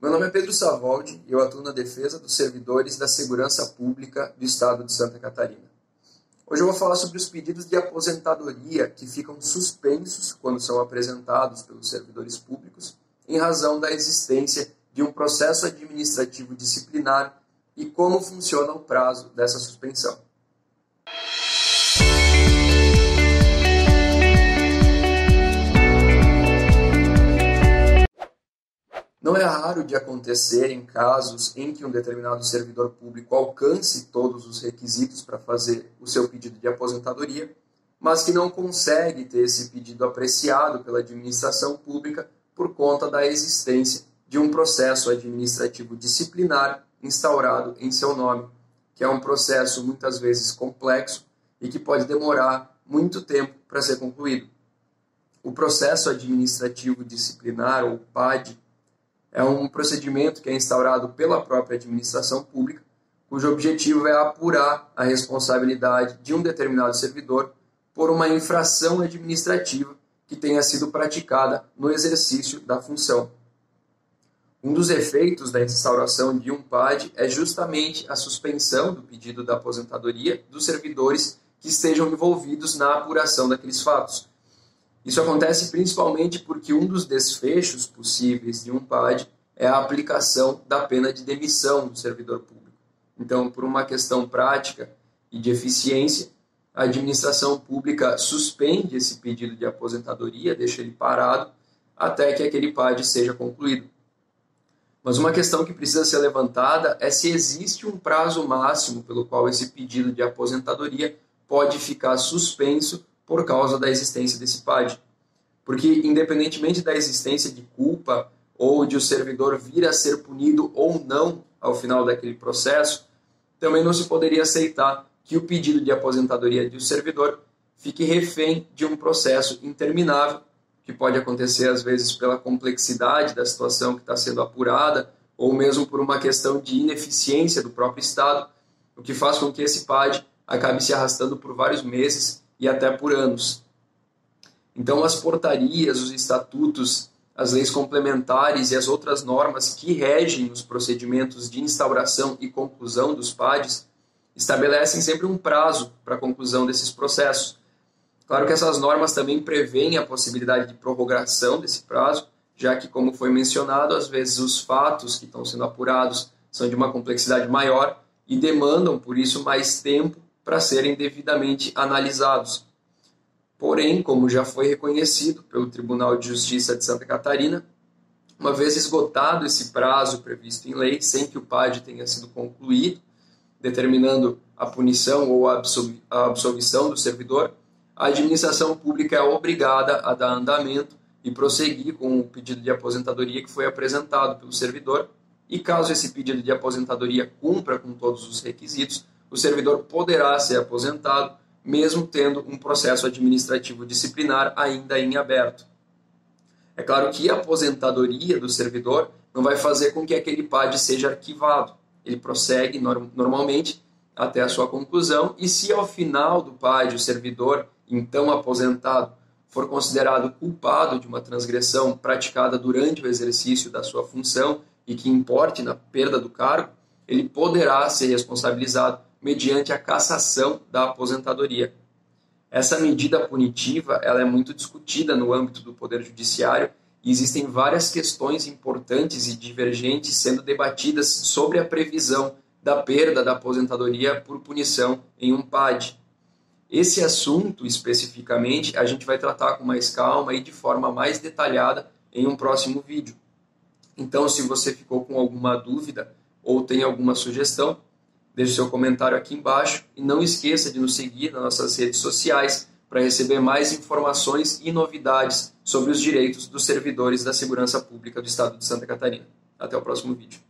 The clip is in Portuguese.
Meu nome é Pedro Savoldi e eu atuo na defesa dos servidores da segurança pública do estado de Santa Catarina. Hoje eu vou falar sobre os pedidos de aposentadoria que ficam suspensos quando são apresentados pelos servidores públicos em razão da existência de um processo administrativo disciplinar e como funciona o prazo dessa suspensão. Não é raro de acontecer em casos em que um determinado servidor público alcance todos os requisitos para fazer o seu pedido de aposentadoria, mas que não consegue ter esse pedido apreciado pela administração pública por conta da existência de um processo administrativo disciplinar instaurado em seu nome, que é um processo muitas vezes complexo e que pode demorar muito tempo para ser concluído. O processo administrativo disciplinar, ou PAD, é um procedimento que é instaurado pela própria administração pública, cujo objetivo é apurar a responsabilidade de um determinado servidor por uma infração administrativa que tenha sido praticada no exercício da função. Um dos efeitos da instauração de um PAD é justamente a suspensão do pedido da aposentadoria dos servidores que estejam envolvidos na apuração daqueles fatos, isso acontece principalmente porque um dos desfechos possíveis de um PAD é a aplicação da pena de demissão do servidor público. Então, por uma questão prática e de eficiência, a administração pública suspende esse pedido de aposentadoria, deixa ele parado até que aquele PAD seja concluído. Mas uma questão que precisa ser levantada é se existe um prazo máximo pelo qual esse pedido de aposentadoria pode ficar suspenso por causa da existência desse PAD. Porque, independentemente da existência de culpa ou de o servidor vir a ser punido ou não ao final daquele processo, também não se poderia aceitar que o pedido de aposentadoria de um servidor fique refém de um processo interminável, que pode acontecer às vezes pela complexidade da situação que está sendo apurada, ou mesmo por uma questão de ineficiência do próprio Estado, o que faz com que esse PAD acabe se arrastando por vários meses e até por anos. Então, as portarias, os estatutos, as leis complementares e as outras normas que regem os procedimentos de instauração e conclusão dos PADs estabelecem sempre um prazo para a conclusão desses processos. Claro que essas normas também prevêem a possibilidade de prorrogação desse prazo, já que, como foi mencionado, às vezes os fatos que estão sendo apurados são de uma complexidade maior e demandam, por isso, mais tempo para serem devidamente analisados. Porém, como já foi reconhecido pelo Tribunal de Justiça de Santa Catarina, uma vez esgotado esse prazo previsto em lei, sem que o PAD tenha sido concluído, determinando a punição ou a absolvição do servidor, a administração pública é obrigada a dar andamento e prosseguir com o pedido de aposentadoria que foi apresentado pelo servidor. E caso esse pedido de aposentadoria cumpra com todos os requisitos, o servidor poderá ser aposentado, mesmo tendo um processo administrativo disciplinar ainda em aberto. É claro que a aposentadoria do servidor não vai fazer com que aquele PAD seja arquivado. Ele prossegue normalmente até a sua conclusão, e se ao final do PAD o servidor, então aposentado, for considerado culpado de uma transgressão praticada durante o exercício da sua função e que importe na perda do cargo, ele poderá ser responsabilizado mediante a cassação da aposentadoria. Essa medida punitiva ela é muito discutida no âmbito do Poder Judiciário e existem várias questões importantes e divergentes sendo debatidas sobre a previsão da perda da aposentadoria por punição em um PAD. Esse assunto, especificamente, a gente vai tratar com mais calma e de forma mais detalhada em um próximo vídeo. Então, se você ficou com alguma dúvida ou tem alguma sugestão, Deixe seu comentário aqui embaixo e não esqueça de nos seguir nas nossas redes sociais para receber mais informações e novidades sobre os direitos dos servidores da segurança pública do Estado de Santa Catarina. Até o próximo vídeo.